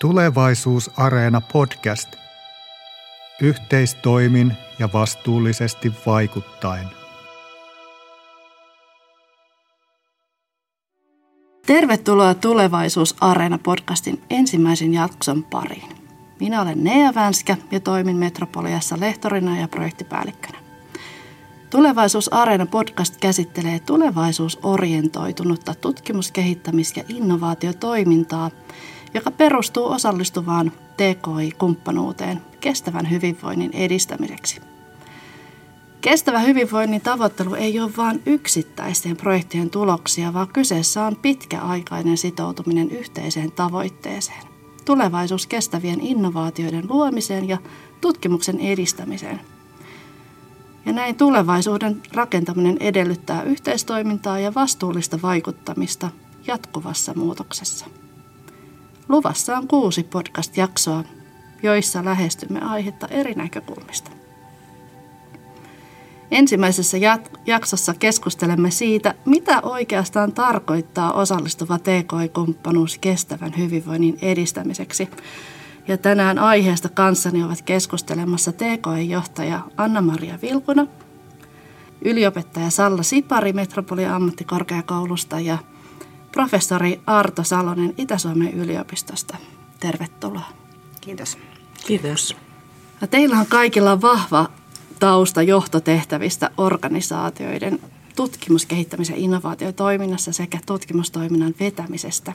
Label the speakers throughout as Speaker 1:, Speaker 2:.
Speaker 1: Tulevaisuusareena podcast. Yhteistoimin ja vastuullisesti vaikuttaen.
Speaker 2: Tervetuloa Tulevaisuusareena podcastin ensimmäisen jakson pariin. Minä olen Nea Vänskä ja toimin Metropoliassa lehtorina ja projektipäällikkönä. Tulevaisuusareena podcast käsittelee tulevaisuusorientoitunutta tutkimus-, kehittämis- ja innovaatiotoimintaa – joka perustuu osallistuvaan TKI-kumppanuuteen kestävän hyvinvoinnin edistämiseksi. Kestävä hyvinvoinnin tavoittelu ei ole vain yksittäisten projektien tuloksia, vaan kyseessä on pitkäaikainen sitoutuminen yhteiseen tavoitteeseen. Tulevaisuus kestävien innovaatioiden luomiseen ja tutkimuksen edistämiseen. Ja näin tulevaisuuden rakentaminen edellyttää yhteistoimintaa ja vastuullista vaikuttamista jatkuvassa muutoksessa. Luvassa on kuusi podcast-jaksoa, joissa lähestymme aihetta eri näkökulmista. Ensimmäisessä jaksossa keskustelemme siitä, mitä oikeastaan tarkoittaa osallistuva TKI-kumppanuus kestävän hyvinvoinnin edistämiseksi. Ja tänään aiheesta kanssani ovat keskustelemassa TKI-johtaja Anna-Maria Vilkuna, yliopettaja Salla Sipari Metropolian ammattikorkeakoulusta ja professori Arto Salonen Itä-Suomen yliopistosta. Tervetuloa.
Speaker 3: Kiitos.
Speaker 4: Kiitos.
Speaker 2: Ja teillä on kaikilla vahva tausta johtotehtävistä organisaatioiden tutkimus-, kehittämisen ja innovaatiotoiminnassa sekä tutkimustoiminnan vetämisestä.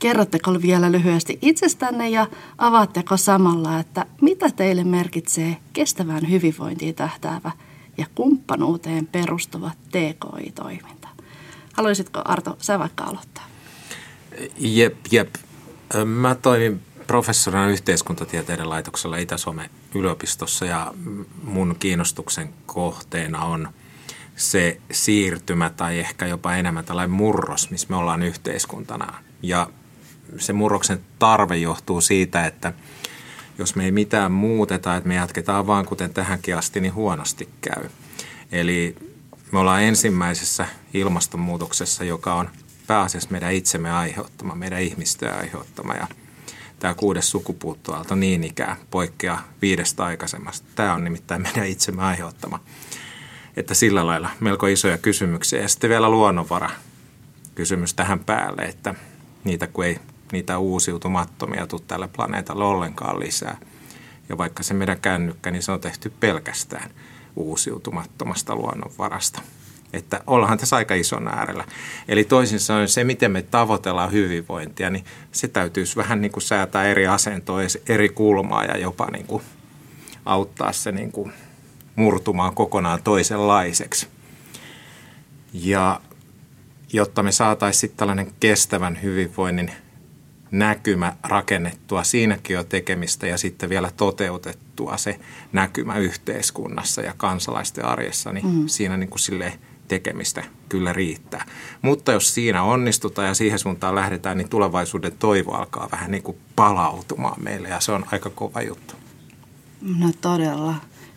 Speaker 2: Kerrotteko vielä lyhyesti itsestänne ja avaatteko samalla, että mitä teille merkitsee kestävään hyvinvointiin tähtäävä ja kumppanuuteen perustuva TKI-toiminta? Haluaisitko Arto, sä vaikka aloittaa?
Speaker 4: Jep, jep. Mä toimin professorina yhteiskuntatieteiden laitoksella Itä-Suomen yliopistossa ja mun kiinnostuksen kohteena on se siirtymä tai ehkä jopa enemmän tällainen murros, missä me ollaan yhteiskuntana. Ja se murroksen tarve johtuu siitä, että jos me ei mitään muuteta, että me jatketaan vaan kuten tähänkin asti, niin huonosti käy. Eli me ollaan ensimmäisessä ilmastonmuutoksessa, joka on pääasiassa meidän itsemme aiheuttama, meidän ihmisten aiheuttama. Ja tämä kuudes sukupuuttoaalto niin ikään poikkeaa viidestä aikaisemmasta. Tämä on nimittäin meidän itsemme aiheuttama. Että sillä lailla melko isoja kysymyksiä. Ja sitten vielä luonnonvara kysymys tähän päälle, että niitä kun ei niitä uusiutumattomia tule tälle planeetalle ollenkaan lisää. Ja vaikka se meidän kännykkä, niin se on tehty pelkästään – uusiutumattomasta luonnonvarasta. Että ollaan tässä aika ison äärellä. Eli toisin sanoen se, miten me tavoitellaan hyvinvointia, niin se täytyisi vähän niin kuin säätää eri asentoa, eri kulmaa ja jopa niin kuin auttaa se niin kuin murtumaan kokonaan toisenlaiseksi. Ja jotta me saataisiin tällainen kestävän hyvinvoinnin näkymä rakennettua, siinäkin on tekemistä ja sitten vielä toteutettua se näkymä yhteiskunnassa ja kansalaisten arjessa, niin mm. siinä niin kuin silleen tekemistä kyllä riittää. Mutta jos siinä onnistutaan ja siihen suuntaan lähdetään, niin tulevaisuuden toivo alkaa vähän niin kuin palautumaan meille ja se on aika kova juttu.
Speaker 2: No todella.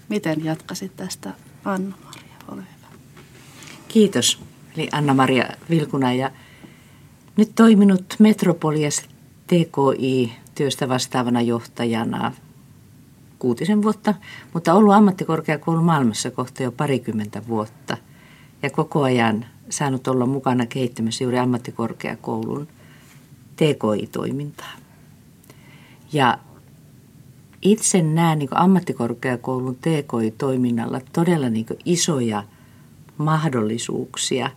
Speaker 2: Miten jatkasit tästä Anna-Maria? Ole hyvä.
Speaker 3: Kiitos. Eli Anna-Maria Vilkuna ja nyt toiminut Metropolias TKI-työstä vastaavana johtajana kuutisen vuotta, mutta ollut ammattikorkeakoulun maailmassa kohta jo parikymmentä vuotta. Ja koko ajan saanut olla mukana kehittämässä juuri ammattikorkeakoulun TKI-toimintaa. Ja itse näen niin ammattikorkeakoulun TKI-toiminnalla todella niin isoja mahdollisuuksia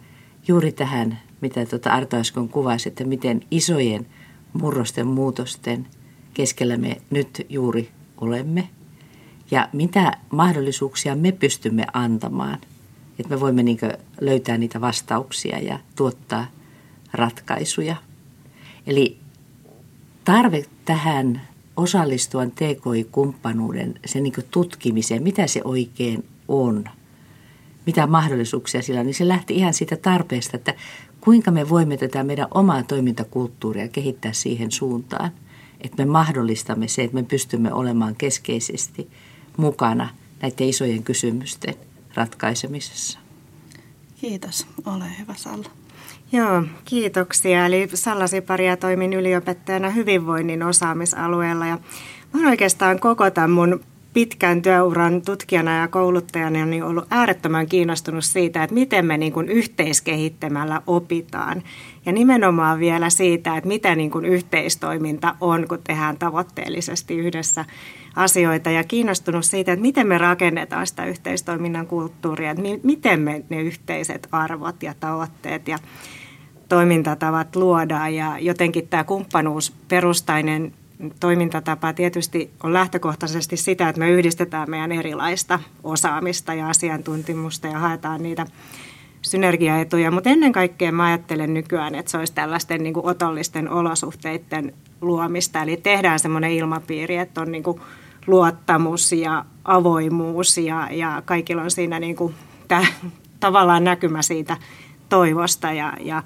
Speaker 3: juuri tähän, mitä tuota Arto äsken kuvasi, että miten isojen – murrosten muutosten keskellä me nyt juuri olemme ja mitä mahdollisuuksia me pystymme antamaan, että me voimme niin löytää niitä vastauksia ja tuottaa ratkaisuja. Eli tarve tähän osallistuvan TKI-kumppanuuden, sen niin tutkimiseen, mitä se oikein on, mitä mahdollisuuksia sillä on, niin se lähti ihan siitä tarpeesta, että kuinka me voimme tätä meidän omaa toimintakulttuuria kehittää siihen suuntaan, että me mahdollistamme se, että me pystymme olemaan keskeisesti mukana näiden isojen kysymysten ratkaisemisessa.
Speaker 2: Kiitos. Ole hyvä Salla.
Speaker 5: Joo, kiitoksia. Eli Salla Siparia toimin yliopettajana hyvinvoinnin osaamisalueella ja mä oikeastaan koko tämän mun pitkän työuran tutkijana ja kouluttajana niin ollut äärettömän kiinnostunut siitä, että miten me niin kuin yhteiskehittämällä opitaan. Ja nimenomaan vielä siitä, että mitä niin kuin yhteistoiminta on, kun tehdään tavoitteellisesti yhdessä asioita. Ja kiinnostunut siitä, että miten me rakennetaan sitä yhteistoiminnan kulttuuria, että miten me ne yhteiset arvot ja tavoitteet ja toimintatavat luodaan. Ja jotenkin tämä kumppanuusperustainen toimintatapa tietysti on lähtökohtaisesti sitä, että me yhdistetään meidän erilaista osaamista ja asiantuntimusta ja haetaan niitä synergiaetuja, mutta ennen kaikkea mä ajattelen nykyään, että se olisi tällaisten niin kuin otollisten olosuhteiden luomista, eli tehdään semmoinen ilmapiiri, että on niin kuin luottamus ja avoimuus ja, ja kaikilla on siinä niin kuin tämä, tavallaan näkymä siitä toivosta. Ja, ja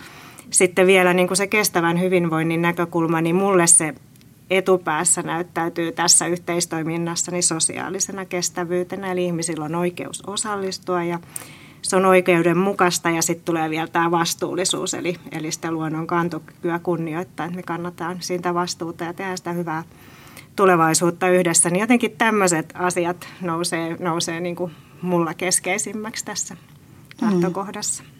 Speaker 5: sitten vielä niin kuin se kestävän hyvinvoinnin näkökulma, niin mulle se etupäässä näyttäytyy tässä yhteistoiminnassa niin sosiaalisena kestävyytenä, eli ihmisillä on oikeus osallistua ja se on oikeudenmukaista ja sitten tulee vielä tämä vastuullisuus, eli, eli sitä luonnon kantokykyä kunnioittaa, että me kannataan siitä vastuuta ja tehdään sitä hyvää tulevaisuutta yhdessä. Niin jotenkin tämmöiset asiat nousee, nousee niin kuin mulla keskeisimmäksi tässä mm. lähtökohdassa. Mm.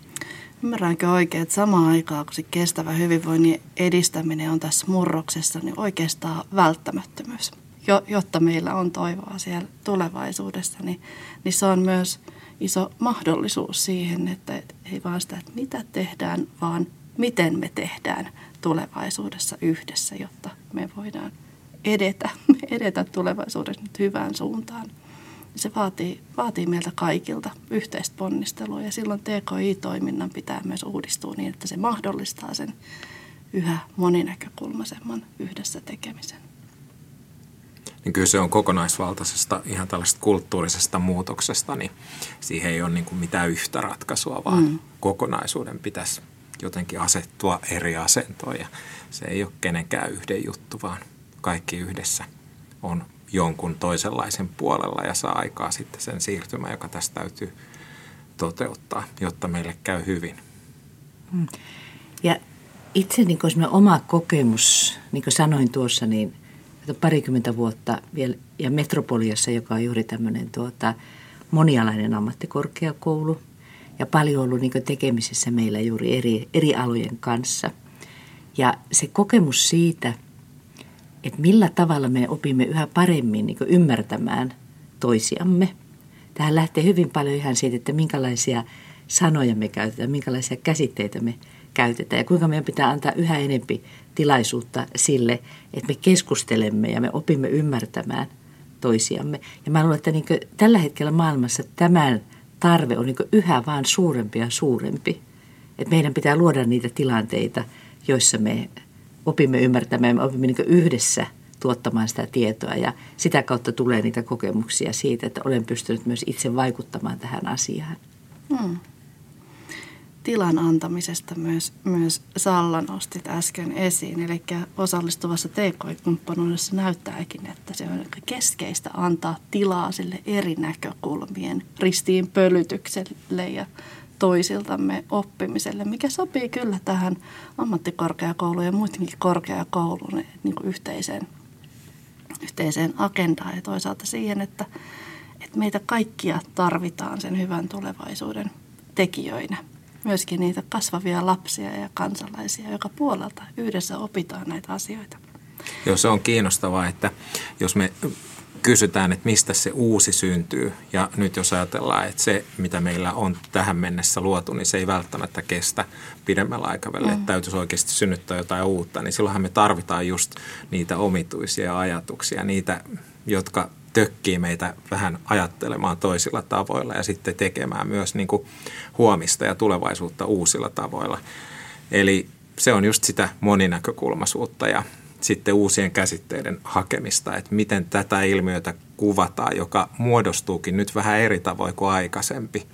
Speaker 2: Ymmärränkö oikein, että samaan aikaan kun se kestävä hyvinvoinnin edistäminen on tässä murroksessa, niin oikeastaan välttämättömyys, jo, jotta meillä on toivoa siellä tulevaisuudessa, niin, niin se on myös iso mahdollisuus siihen, että ei vaan sitä, että mitä tehdään, vaan miten me tehdään tulevaisuudessa yhdessä, jotta me voidaan edetä, edetä tulevaisuudessa nyt hyvään suuntaan se vaatii, vaatii meiltä kaikilta yhteistä ponnistelua ja silloin TKI-toiminnan pitää myös uudistua niin, että se mahdollistaa sen yhä moninäkökulmaisemman yhdessä tekemisen.
Speaker 4: Niin kyllä se on kokonaisvaltaisesta ihan tällaista kulttuurisesta muutoksesta, niin siihen ei ole niin kuin mitään yhtä ratkaisua, vaan mm. kokonaisuuden pitäisi jotenkin asettua eri asentoon ja se ei ole kenenkään yhden juttu, vaan kaikki yhdessä on jonkun toisenlaisen puolella ja saa aikaa sitten sen siirtymän, joka tästä täytyy toteuttaa, jotta meille käy hyvin.
Speaker 3: Hmm. Ja itse niin kuin oma kokemus, niin kuin sanoin tuossa, niin parikymmentä vuotta vielä, ja Metropoliassa, joka on juuri tämmöinen tuota, monialainen ammattikorkeakoulu, ja paljon ollut niin tekemisessä meillä juuri eri, eri alojen kanssa. Ja se kokemus siitä – että millä tavalla me opimme yhä paremmin niin ymmärtämään toisiamme. Tähän lähtee hyvin paljon ihan siitä, että minkälaisia sanoja me käytetään, minkälaisia käsitteitä me käytetään ja kuinka meidän pitää antaa yhä enempi tilaisuutta sille, että me keskustelemme ja me opimme ymmärtämään toisiamme. Ja mä luulen, että niin tällä hetkellä maailmassa tämän tarve on niin yhä vaan suurempi ja suurempi. Että meidän pitää luoda niitä tilanteita, joissa me opimme ymmärtämään, me opimme niin yhdessä tuottamaan sitä tietoa ja sitä kautta tulee niitä kokemuksia siitä, että olen pystynyt myös itse vaikuttamaan tähän asiaan. Hmm.
Speaker 2: Tilan antamisesta myös, myös Salla nostit äsken esiin, eli osallistuvassa TK-kumppanuudessa näyttääkin, että se on keskeistä antaa tilaa sille eri näkökulmien ristiin pölytykselle ja toisiltamme oppimiselle, mikä sopii kyllä tähän ammattikorkeakouluun ja muidenkin korkeakoulun niin kuin yhteiseen, yhteiseen agendaan ja toisaalta siihen, että, että meitä kaikkia tarvitaan sen hyvän tulevaisuuden tekijöinä. Myöskin niitä kasvavia lapsia ja kansalaisia, joka puolelta yhdessä opitaan näitä asioita.
Speaker 4: Joo, se on kiinnostavaa, että jos me kysytään, että mistä se uusi syntyy. Ja nyt jos ajatellaan, että se, mitä meillä on tähän mennessä luotu, niin se ei välttämättä kestä pidemmällä aikavälillä, mm. että täytyisi oikeasti synnyttää jotain uutta, niin silloinhan me tarvitaan just niitä omituisia ajatuksia, niitä, jotka tökkii meitä vähän ajattelemaan toisilla tavoilla ja sitten tekemään myös niin kuin huomista ja tulevaisuutta uusilla tavoilla. Eli se on just sitä moninäkökulmaisuutta ja sitten uusien käsitteiden hakemista, että miten tätä ilmiötä kuvataan, joka muodostuukin nyt vähän eri tavoin kuin aikaisempi.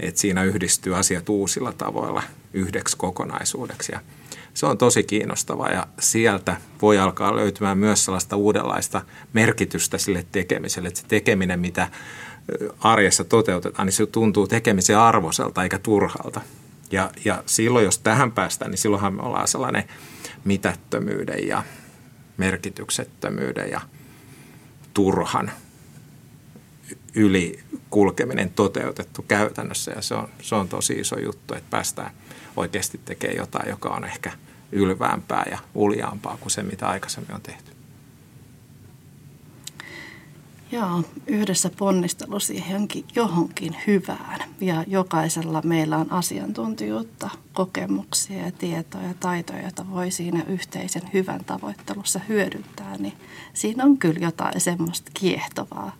Speaker 4: Että siinä yhdistyy asiat uusilla tavoilla yhdeksi kokonaisuudeksi. Ja se on tosi kiinnostava ja sieltä voi alkaa löytymään myös sellaista uudenlaista merkitystä sille tekemiselle. Että se tekeminen, mitä arjessa toteutetaan, niin se tuntuu tekemisen arvoiselta eikä turhalta. Ja, ja silloin, jos tähän päästään, niin silloinhan me ollaan sellainen mitättömyyden ja merkityksettömyyden ja turhan yli kulkeminen toteutettu käytännössä ja se on, se on tosi iso juttu, että päästään oikeasti tekemään jotain, joka on ehkä ylväämpää ja uljaampaa kuin se, mitä aikaisemmin on tehty.
Speaker 2: Joo, yhdessä ponnistelu siihenkin johonkin hyvään. Ja jokaisella meillä on asiantuntijuutta, kokemuksia ja tietoja ja taitoja, joita voi siinä yhteisen hyvän tavoittelussa hyödyntää. Niin siinä on kyllä jotain semmoista kiehtovaa.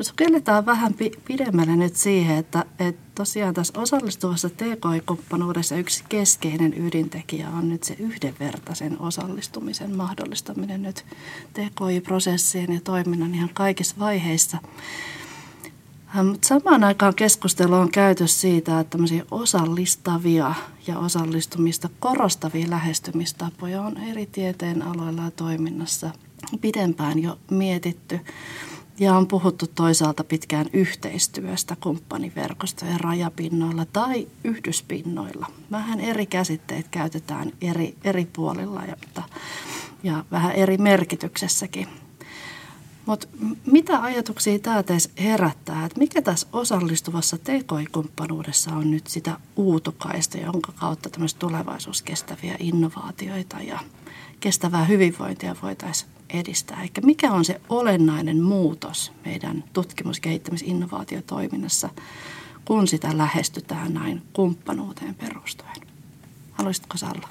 Speaker 2: No sukelletaan vähän pidemmälle nyt siihen, että, että tosiaan tässä osallistuvassa TKI-kumppanuudessa yksi keskeinen ydintekijä on nyt se yhdenvertaisen osallistumisen mahdollistaminen nyt TKI-prosessien ja toiminnan ihan kaikissa vaiheissa. Mutta samaan aikaan keskustelu on käyty siitä, että tämmöisiä osallistavia ja osallistumista korostavia lähestymistapoja on eri tieteen aloilla ja toiminnassa pidempään jo mietitty. Ja on puhuttu toisaalta pitkään yhteistyöstä kumppaniverkostojen rajapinnoilla tai yhdyspinnoilla. Vähän eri käsitteet käytetään eri, eri puolilla ja, ja vähän eri merkityksessäkin. Mutta mitä ajatuksia tämä teistä herättää, että mikä tässä osallistuvassa TKI-kumppanuudessa on nyt sitä uutukaista, jonka kautta tämmöistä tulevaisuuskestäviä innovaatioita ja kestävää hyvinvointia voitaisiin edistää. Eikä mikä on se olennainen muutos meidän tutkimus-, kehittämis- innovaatiotoiminnassa, kun sitä lähestytään näin kumppanuuteen perustuen. Haluaisitko Salla?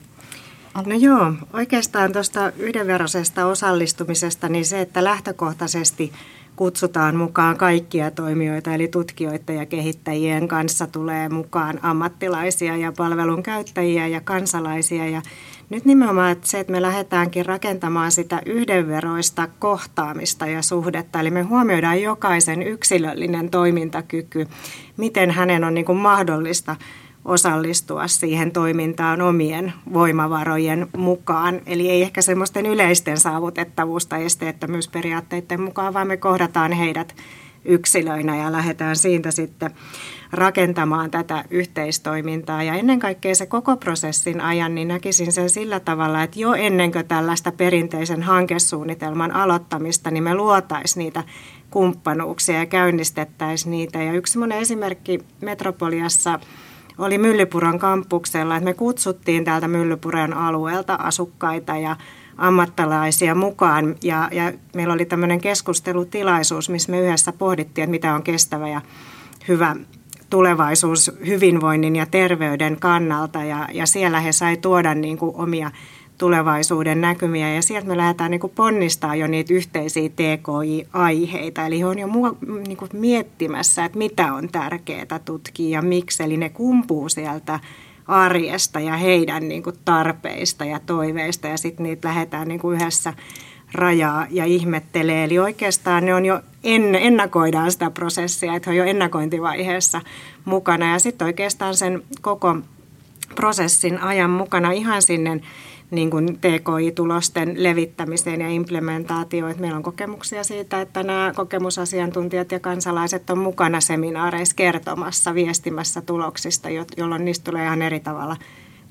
Speaker 5: No joo, oikeastaan tuosta yhdenveroisesta osallistumisesta, niin se, että lähtökohtaisesti kutsutaan mukaan kaikkia toimijoita, eli tutkijoita ja kehittäjien kanssa tulee mukaan ammattilaisia ja palvelun käyttäjiä ja kansalaisia. Ja nyt nimenomaan että se, että me lähdetäänkin rakentamaan sitä yhdenveroista kohtaamista ja suhdetta, eli me huomioidaan jokaisen yksilöllinen toimintakyky, miten hänen on niin kuin mahdollista osallistua siihen toimintaan omien voimavarojen mukaan. Eli ei ehkä semmoisten yleisten saavutettavuus- tai esteettömyysperiaatteiden mukaan, vaan me kohdataan heidät yksilöinä ja lähdetään siitä sitten rakentamaan tätä yhteistoimintaa. Ja ennen kaikkea se koko prosessin ajan, niin näkisin sen sillä tavalla, että jo ennen kuin tällaista perinteisen hankesuunnitelman aloittamista, niin me luotaisiin niitä kumppanuuksia ja käynnistettäisiin niitä. Ja yksi semmoinen esimerkki Metropoliassa oli Myllypuron kampuksella, että me kutsuttiin täältä Myllypuron alueelta asukkaita ja ammattalaisia mukaan. Ja, ja meillä oli tämmöinen keskustelutilaisuus, missä me yhdessä pohdittiin, että mitä on kestävä ja hyvä tulevaisuus hyvinvoinnin ja terveyden kannalta. Ja, ja siellä he sai tuoda niin kuin omia tulevaisuuden näkymiä ja sieltä me lähdetään niin kuin ponnistaa jo niitä yhteisiä TKI-aiheita. Eli he on jo mua, niin kuin miettimässä, että mitä on tärkeää tutkia ja miksi. Eli ne kumpuu sieltä arjesta ja heidän niin kuin tarpeista ja toiveista ja sitten niitä lähdetään niin kuin yhdessä rajaa ja ihmettelee. Eli oikeastaan ne on jo en, ennakoidaan sitä prosessia, että he on jo ennakointivaiheessa mukana ja sitten oikeastaan sen koko prosessin ajan mukana ihan sinne niin kuin TKI-tulosten levittämiseen ja implementaatioon. Meillä on kokemuksia siitä, että nämä kokemusasiantuntijat ja kansalaiset on mukana seminaareissa kertomassa, viestimässä tuloksista, jolloin niistä tulee ihan eri tavalla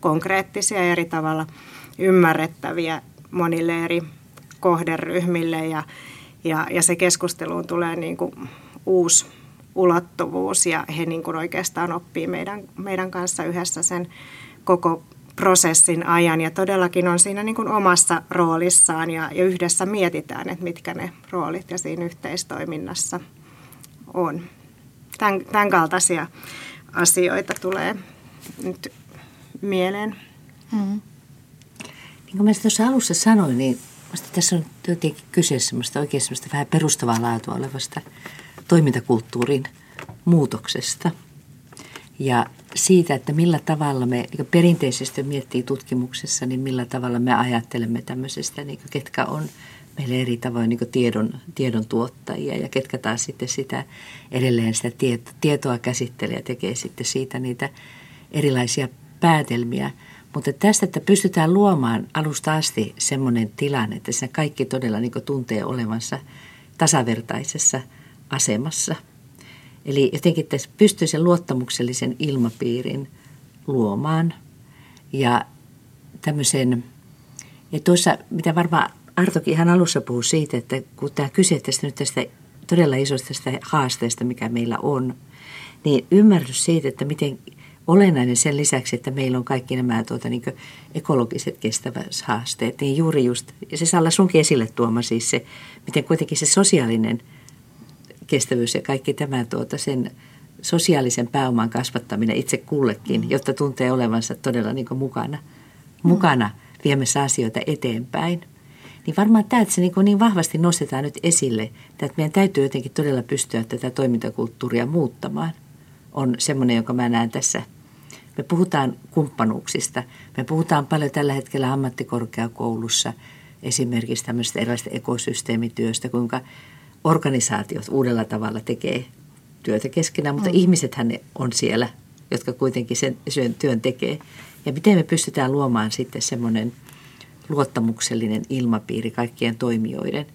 Speaker 5: konkreettisia eri tavalla ymmärrettäviä monille eri kohderyhmille ja, ja, ja se keskusteluun tulee niin kuin uusi ulottuvuus ja he niin kuin oikeastaan oppii meidän, meidän kanssa yhdessä sen koko prosessin ajan ja todellakin on siinä niin kuin omassa roolissaan ja, ja yhdessä mietitään, että mitkä ne roolit ja siinä yhteistoiminnassa on. Tämän, tämän kaltaisia asioita tulee nyt mieleen. Mm.
Speaker 3: Niin kuin mä tuossa alussa sanoin, niin tässä on jotenkin kyse semmoista oikein semmoista vähän perustavaa laatua olevasta toimintakulttuurin muutoksesta. Ja siitä, että millä tavalla me niin perinteisesti miettii tutkimuksessa, niin millä tavalla me ajattelemme tämmöisestä, niin ketkä on meille eri tavoin niin tiedon, tiedon tuottajia ja ketkä taas sitten sitä edelleen sitä tietoa käsittelee ja tekee sitten siitä niitä erilaisia päätelmiä. Mutta tästä, että pystytään luomaan alusta asti semmoinen tilanne, että se kaikki todella niin tuntee olevansa tasavertaisessa asemassa – Eli jotenkin tässä pystyy sen luottamuksellisen ilmapiirin luomaan. Ja tämmöisen, ja tuossa, mitä varmaan Artokin ihan alussa puhui siitä, että kun tämä kyse tästä nyt tästä todella isosta tästä haasteesta, mikä meillä on, niin ymmärrys siitä, että miten olennainen sen lisäksi, että meillä on kaikki nämä tuota, niin ekologiset kestävyyshaasteet, niin juuri just, ja se saa olla sunkin esille tuoma siis se, miten kuitenkin se sosiaalinen kestävyys ja kaikki tämä tuota, sen sosiaalisen pääoman kasvattaminen itse kullekin, jotta tuntee olevansa todella niin mukana, mukana viemässä asioita eteenpäin. Niin varmaan tämä, että se niin, niin vahvasti nostetaan nyt esille, että meidän täytyy jotenkin todella pystyä tätä toimintakulttuuria muuttamaan, on semmoinen, jonka mä näen tässä. Me puhutaan kumppanuuksista. Me puhutaan paljon tällä hetkellä ammattikorkeakoulussa esimerkiksi tämmöistä erilaisista ekosysteemityöstä, kuinka organisaatiot uudella tavalla tekee työtä keskenään, mutta mm. ihmisethän ne on siellä, jotka kuitenkin sen, sen työn tekee. Ja miten me pystytään luomaan sitten semmoinen – luottamuksellinen ilmapiiri kaikkien toimijoiden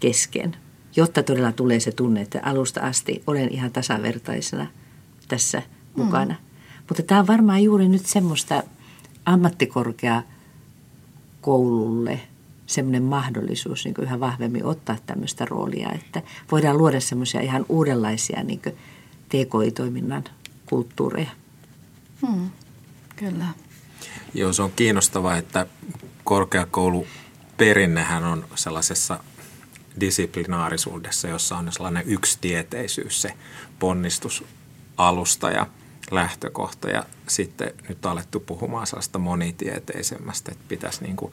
Speaker 3: kesken, jotta todella tulee se tunne, että alusta asti olen ihan tasavertaisena tässä mukana. Mm. Mutta tämä on varmaan juuri nyt semmoista ammattikorkeakoululle semmoinen mahdollisuus niin yhä vahvemmin ottaa tämmöistä roolia, että voidaan luoda semmoisia ihan uudenlaisia niin TKI-toiminnan kulttuureja.
Speaker 2: Hmm, kyllä.
Speaker 4: Joo, se on kiinnostavaa, että korkeakouluperinnehän on sellaisessa disiplinaarisuudessa, jossa on sellainen yksitieteisyys, se ponnistusalusta ja lähtökohta. Ja sitten nyt on alettu puhumaan sellaista monitieteisemmästä, että pitäisi niin kuin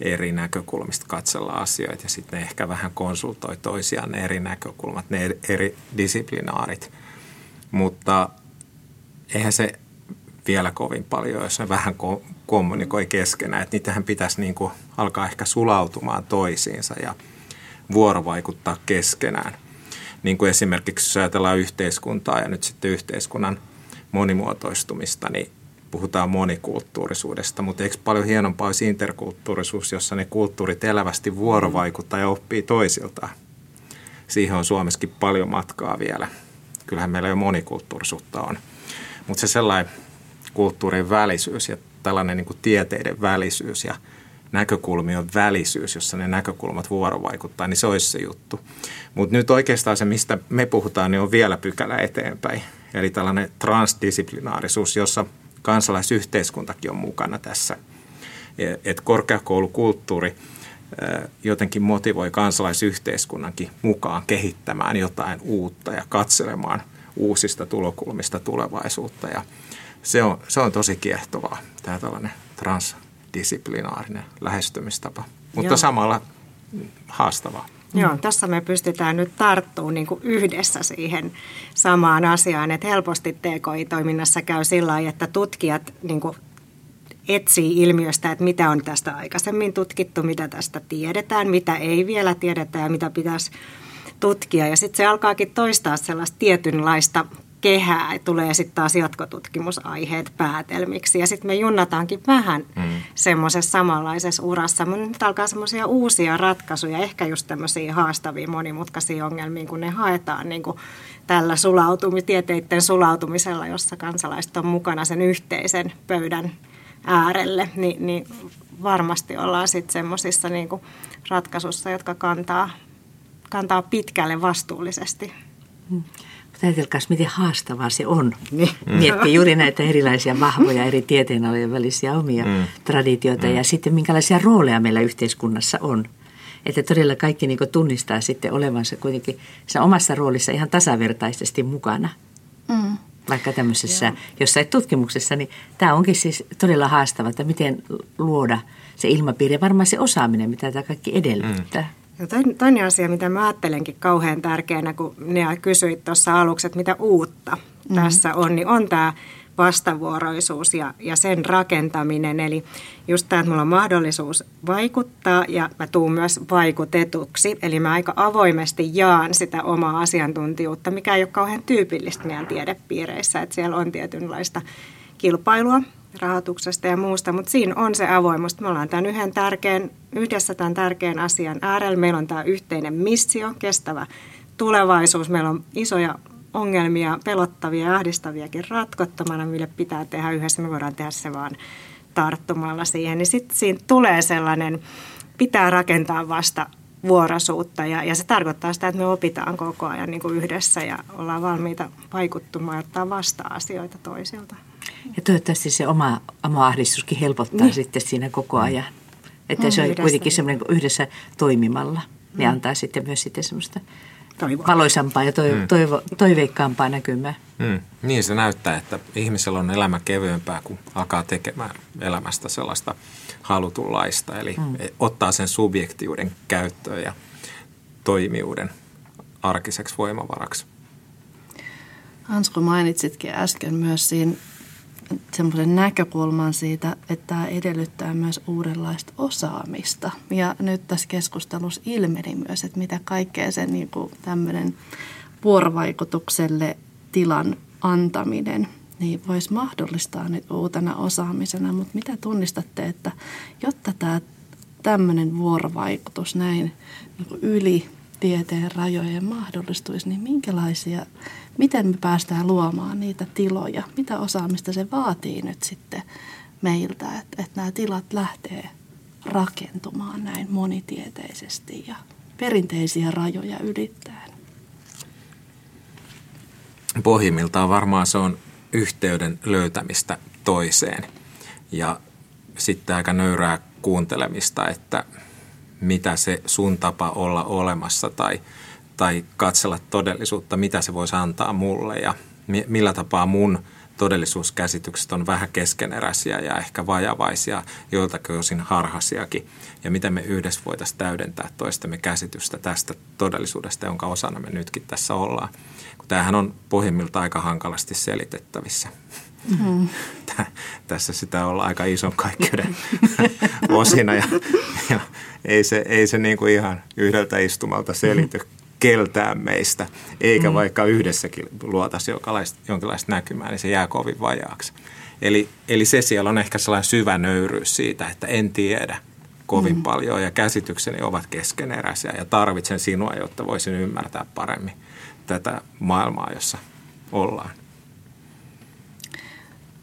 Speaker 4: eri näkökulmista katsella asioita ja sitten ehkä vähän konsultoi toisiaan ne eri näkökulmat, ne eri disiplinaarit. Mutta eihän se vielä kovin paljon, jos ne vähän kommunikoi keskenään. Että niitähän pitäisi niin kuin alkaa ehkä sulautumaan toisiinsa ja vuorovaikuttaa keskenään. Niin kuin esimerkiksi jos ajatellaan yhteiskuntaa ja nyt sitten yhteiskunnan monimuotoistumista, niin puhutaan monikulttuurisuudesta, mutta eikö paljon hienompaa olisi interkulttuurisuus, jossa ne kulttuurit elävästi vuorovaikuttaa ja oppii toisiltaan. Siihen on Suomessakin paljon matkaa vielä. Kyllähän meillä jo monikulttuurisuutta on. Mutta se sellainen kulttuurin välisyys ja tällainen niin tieteiden välisyys ja näkökulmien välisyys, jossa ne näkökulmat vuorovaikuttaa, niin se olisi se juttu. Mutta nyt oikeastaan se, mistä me puhutaan, niin on vielä pykälä eteenpäin. Eli tällainen transdisciplinaarisuus, jossa kansalaisyhteiskuntakin on mukana tässä. Että korkeakoulukulttuuri jotenkin motivoi kansalaisyhteiskunnankin mukaan kehittämään jotain uutta ja katselemaan uusista tulokulmista tulevaisuutta. Ja se on, se on tosi kiehtovaa, tämä tällainen transdisciplinaarinen lähestymistapa, mutta Joo. samalla haastavaa.
Speaker 5: Joo, tässä me pystytään nyt tarttumaan niin yhdessä siihen samaan asiaan, että helposti TKI-toiminnassa käy sillä lailla, että tutkijat niin kuin etsii ilmiöstä, että mitä on tästä aikaisemmin tutkittu, mitä tästä tiedetään, mitä ei vielä tiedetä ja mitä pitäisi tutkia. Ja sitten se alkaakin toistaa sellaista tietynlaista kehää, tulee sitten taas jatkotutkimusaiheet päätelmiksi. Ja sitten me junnataankin vähän mm. semmoisessa samanlaisessa urassa. Mutta nyt alkaa semmoisia uusia ratkaisuja, ehkä just tämmöisiä haastavia monimutkaisia ongelmia, kun ne haetaan niin kuin tällä sulautumi, tieteiden sulautumisella, jossa kansalaiset on mukana sen yhteisen pöydän äärelle, niin, niin varmasti ollaan sitten semmoisissa niin ratkaisussa, jotka kantaa, kantaa pitkälle vastuullisesti.
Speaker 3: Mm ajatelkaa, miten haastavaa se on niin. miettiä juuri näitä erilaisia vahvoja eri tieteenalojen välisiä omia mm. traditioita mm. ja sitten minkälaisia rooleja meillä yhteiskunnassa on. Että todella kaikki niin tunnistaa sitten olevansa kuitenkin omassa roolissa ihan tasavertaisesti mukana. Mm. Vaikka tämmöisessä Joo. jossain tutkimuksessa, niin tämä onkin siis todella haastava, että miten luoda se ilmapiiri ja varmaan se osaaminen, mitä tämä kaikki edellyttää. Mm.
Speaker 5: Ja toinen asia, mitä mä ajattelenkin kauhean tärkeänä, kun ne kysyit tuossa aluksi, että mitä uutta mm. tässä on, niin on tämä vastavuoroisuus ja, ja sen rakentaminen. Eli just tämä, että mulla on mahdollisuus vaikuttaa ja mä tuun myös vaikutetuksi. Eli mä aika avoimesti jaan sitä omaa asiantuntijuutta, mikä ei ole kauhean tyypillistä meidän tiedepiireissä, että siellä on tietynlaista kilpailua rahoituksesta ja muusta, mutta siinä on se avoimuus. Me ollaan tämän yhden tärkeän, yhdessä tämän tärkeän asian äärellä. Meillä on tämä yhteinen missio, kestävä tulevaisuus. Meillä on isoja ongelmia, pelottavia ja ahdistaviakin ratkottomana, mille pitää tehdä yhdessä. Me voidaan tehdä se vaan tarttumalla siihen. Niin sitten siinä tulee sellainen, pitää rakentaa vasta vuorosuutta ja, ja se tarkoittaa sitä, että me opitaan koko ajan niin kuin yhdessä ja ollaan valmiita vaikuttumaan ja ottaa vasta asioita toisilta.
Speaker 3: Ja toivottavasti se oma, oma ahdistuskin helpottaa niin. sitten siinä koko ajan. Että mm, se on kuitenkin semmoinen yhdessä toimimalla. Niin mm. antaa sitten myös sitten semmoista Toivoa. valoisampaa ja toivo, mm. toivo, toiveikkaampaa näkymää.
Speaker 4: Mm. Niin se näyttää, että ihmisellä on elämä kevyempää, kun alkaa tekemään elämästä sellaista halutunlaista. Eli mm. ottaa sen subjektiuden käyttöön ja toimijuuden arkiseksi voimavaraksi.
Speaker 2: Hans, kun mainitsitkin äsken myös siinä semmoisen näkökulman siitä, että tämä edellyttää myös uudenlaista osaamista. Ja nyt tässä keskustelussa ilmeni myös, että mitä kaikkea se niin kuin tämmöinen vuorovaikutukselle tilan antaminen niin voisi mahdollistaa nyt uutena osaamisena. Mutta mitä tunnistatte, että jotta tämä tämmöinen vuorovaikutus näin niin yli tieteen rajojen mahdollistuisi, niin minkälaisia miten me päästään luomaan niitä tiloja, mitä osaamista se vaatii nyt sitten meiltä, että, että nämä tilat lähtee rakentumaan näin monitieteisesti ja perinteisiä rajoja ylittäen.
Speaker 4: Pohjimmiltaan varmaan se on yhteyden löytämistä toiseen ja sitten aika nöyrää kuuntelemista, että mitä se sun tapa olla olemassa tai – tai katsella todellisuutta, mitä se voisi antaa mulle ja millä tapaa mun todellisuuskäsitykset on vähän keskeneräisiä ja ehkä vajavaisia, joiltakin osin harhasiakin. Ja miten me yhdessä voitaisiin täydentää toistemme käsitystä tästä todellisuudesta, jonka osana me nytkin tässä ollaan. Kun tämähän on pohjimmilta aika hankalasti selitettävissä. Mm-hmm. Tässä sitä olla aika ison kaikkeuden osina ja, ja ei se, ei se niin kuin ihan yhdeltä istumalta selity keltään meistä, eikä mm. vaikka yhdessäkin luotaisi jonkinlaista näkymää, niin se jää kovin vajaaksi. Eli, eli se siellä on ehkä sellainen syvä nöyryys siitä, että en tiedä kovin mm. paljon ja käsitykseni ovat keskeneräisiä ja tarvitsen sinua, jotta voisin ymmärtää paremmin tätä maailmaa, jossa ollaan.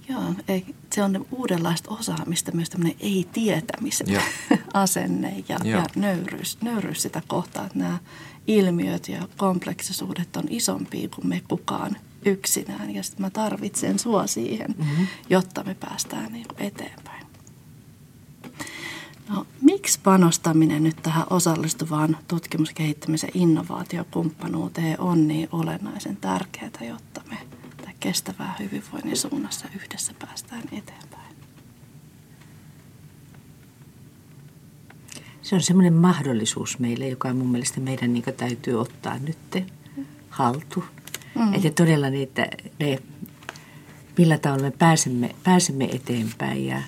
Speaker 2: Joo, se on uudenlaista osaamista, myös tämmöinen ei-tietämisen asenne ja, ja nöyryys, nöyryys sitä kohtaa, että nämä ilmiöt ja kompleksisuudet on isompia kuin me kukaan yksinään. Ja sitten mä tarvitsen sua siihen, mm-hmm. jotta me päästään niin eteenpäin. No, miksi panostaminen nyt tähän osallistuvaan tutkimus-, kehittämis- ja innovaatiokumppanuuteen on niin olennaisen tärkeää, jotta me kestävää hyvinvoinnin suunnassa yhdessä päästään eteenpäin?
Speaker 3: se on semmoinen mahdollisuus meille, joka mun mielestä meidän niin täytyy ottaa nyt haltu. Mm. Että todella niitä, ne, millä tavalla me pääsemme, pääsemme eteenpäin ja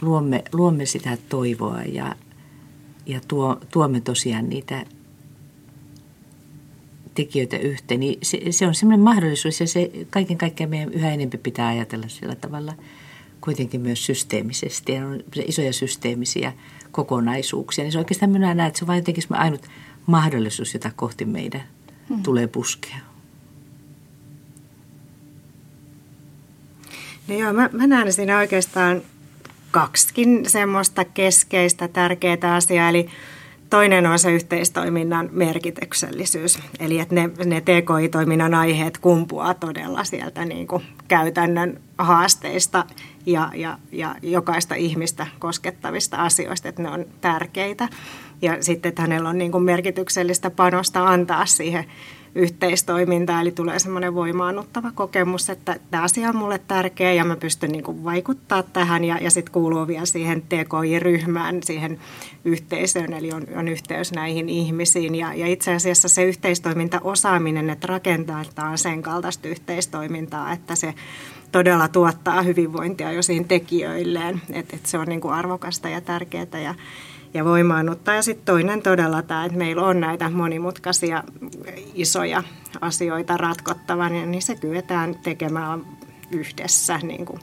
Speaker 3: luomme, luomme sitä toivoa ja, ja tuo, tuomme tosiaan niitä tekijöitä yhteen, niin se, se on semmoinen mahdollisuus ja se kaiken kaikkiaan meidän yhä enemmän pitää ajatella sillä tavalla kuitenkin myös systeemisesti. Ja on isoja systeemisiä kokonaisuuksia, niin se oikeastaan minä näen, että se on vain jotenkin ainut mahdollisuus, jota kohti meidän hmm. tulee puskea.
Speaker 5: No joo, mä, mä näen siinä oikeastaan kaksikin semmoista keskeistä tärkeää asiaa, eli Toinen on se yhteistoiminnan merkityksellisyys, eli että ne, ne TKI-toiminnan aiheet kumpuaa todella sieltä niin kuin käytännön haasteista ja, ja, ja jokaista ihmistä koskettavista asioista, että ne on tärkeitä. Ja sitten, että hänellä on niin kuin merkityksellistä panosta antaa siihen yhteistoimintaa, eli tulee semmoinen voimaannuttava kokemus, että tämä asia on mulle tärkeä ja mä pystyn niin vaikuttaa tähän ja, ja sitten kuuluu vielä siihen TKI-ryhmään, siihen yhteisöön, eli on, on yhteys näihin ihmisiin. Ja, ja itse asiassa se yhteistoimintaosaaminen, että rakentaa sen kaltaista yhteistoimintaa, että se todella tuottaa hyvinvointia jo siinä tekijöilleen, että, että se on niin kuin arvokasta ja tärkeää ja ja voimaannuttaa. Ja sitten toinen todella tämä, että meillä on näitä monimutkaisia isoja asioita ratkottavan, niin se kyetään tekemään yhdessä, niin kuin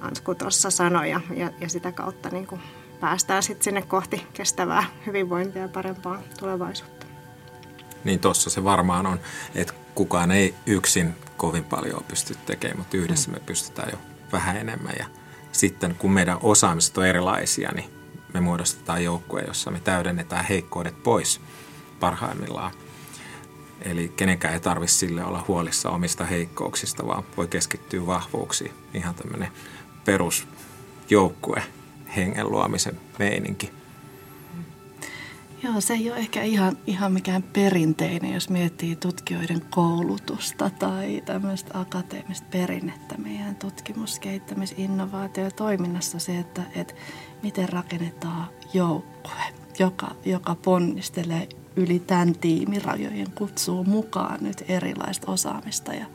Speaker 5: Ansku tuossa sanoi, ja, ja sitä kautta niin kuin päästään sitten sinne kohti kestävää hyvinvointia ja parempaa tulevaisuutta.
Speaker 4: Niin tuossa se varmaan on, että kukaan ei yksin kovin paljon pysty tekemään, mutta yhdessä me pystytään jo vähän enemmän. Ja sitten kun meidän osaamiset on erilaisia, niin me muodostetaan joukkue, jossa me täydennetään heikkoudet pois parhaimmillaan. Eli kenenkään ei tarvitse sille olla huolissa omista heikkouksista, vaan voi keskittyä vahvuuksiin. Ihan tämmöinen perusjoukkue, hengen luomisen meininki.
Speaker 2: Joo, se ei ole ehkä ihan, ihan mikään perinteinen, jos miettii tutkijoiden koulutusta tai tämmöistä akateemista perinnettä meidän tutkimus-, kehittämis-, innovaatio- ja toiminnassa se, että, että miten rakennetaan joukkue, joka, joka ponnistelee yli tämän tiimirajojen, kutsuu mukaan nyt erilaista osaamista ja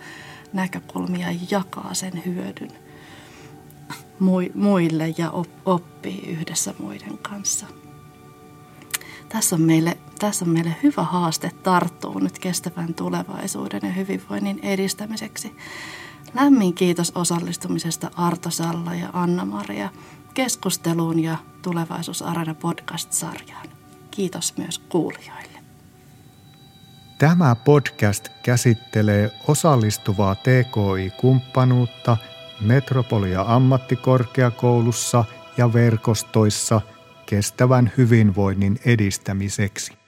Speaker 2: näkökulmia ja jakaa sen hyödyn muille ja oppii yhdessä muiden kanssa tässä on meille, tässä on meille hyvä haaste tarttua nyt kestävän tulevaisuuden ja hyvinvoinnin edistämiseksi. Lämmin kiitos osallistumisesta Arto Salla ja Anna-Maria keskusteluun ja Tulevaisuusarena podcast-sarjaan. Kiitos myös kuulijoille.
Speaker 1: Tämä podcast käsittelee osallistuvaa TKI-kumppanuutta Metropolia ammattikorkeakoulussa ja verkostoissa – kestävän hyvinvoinnin edistämiseksi.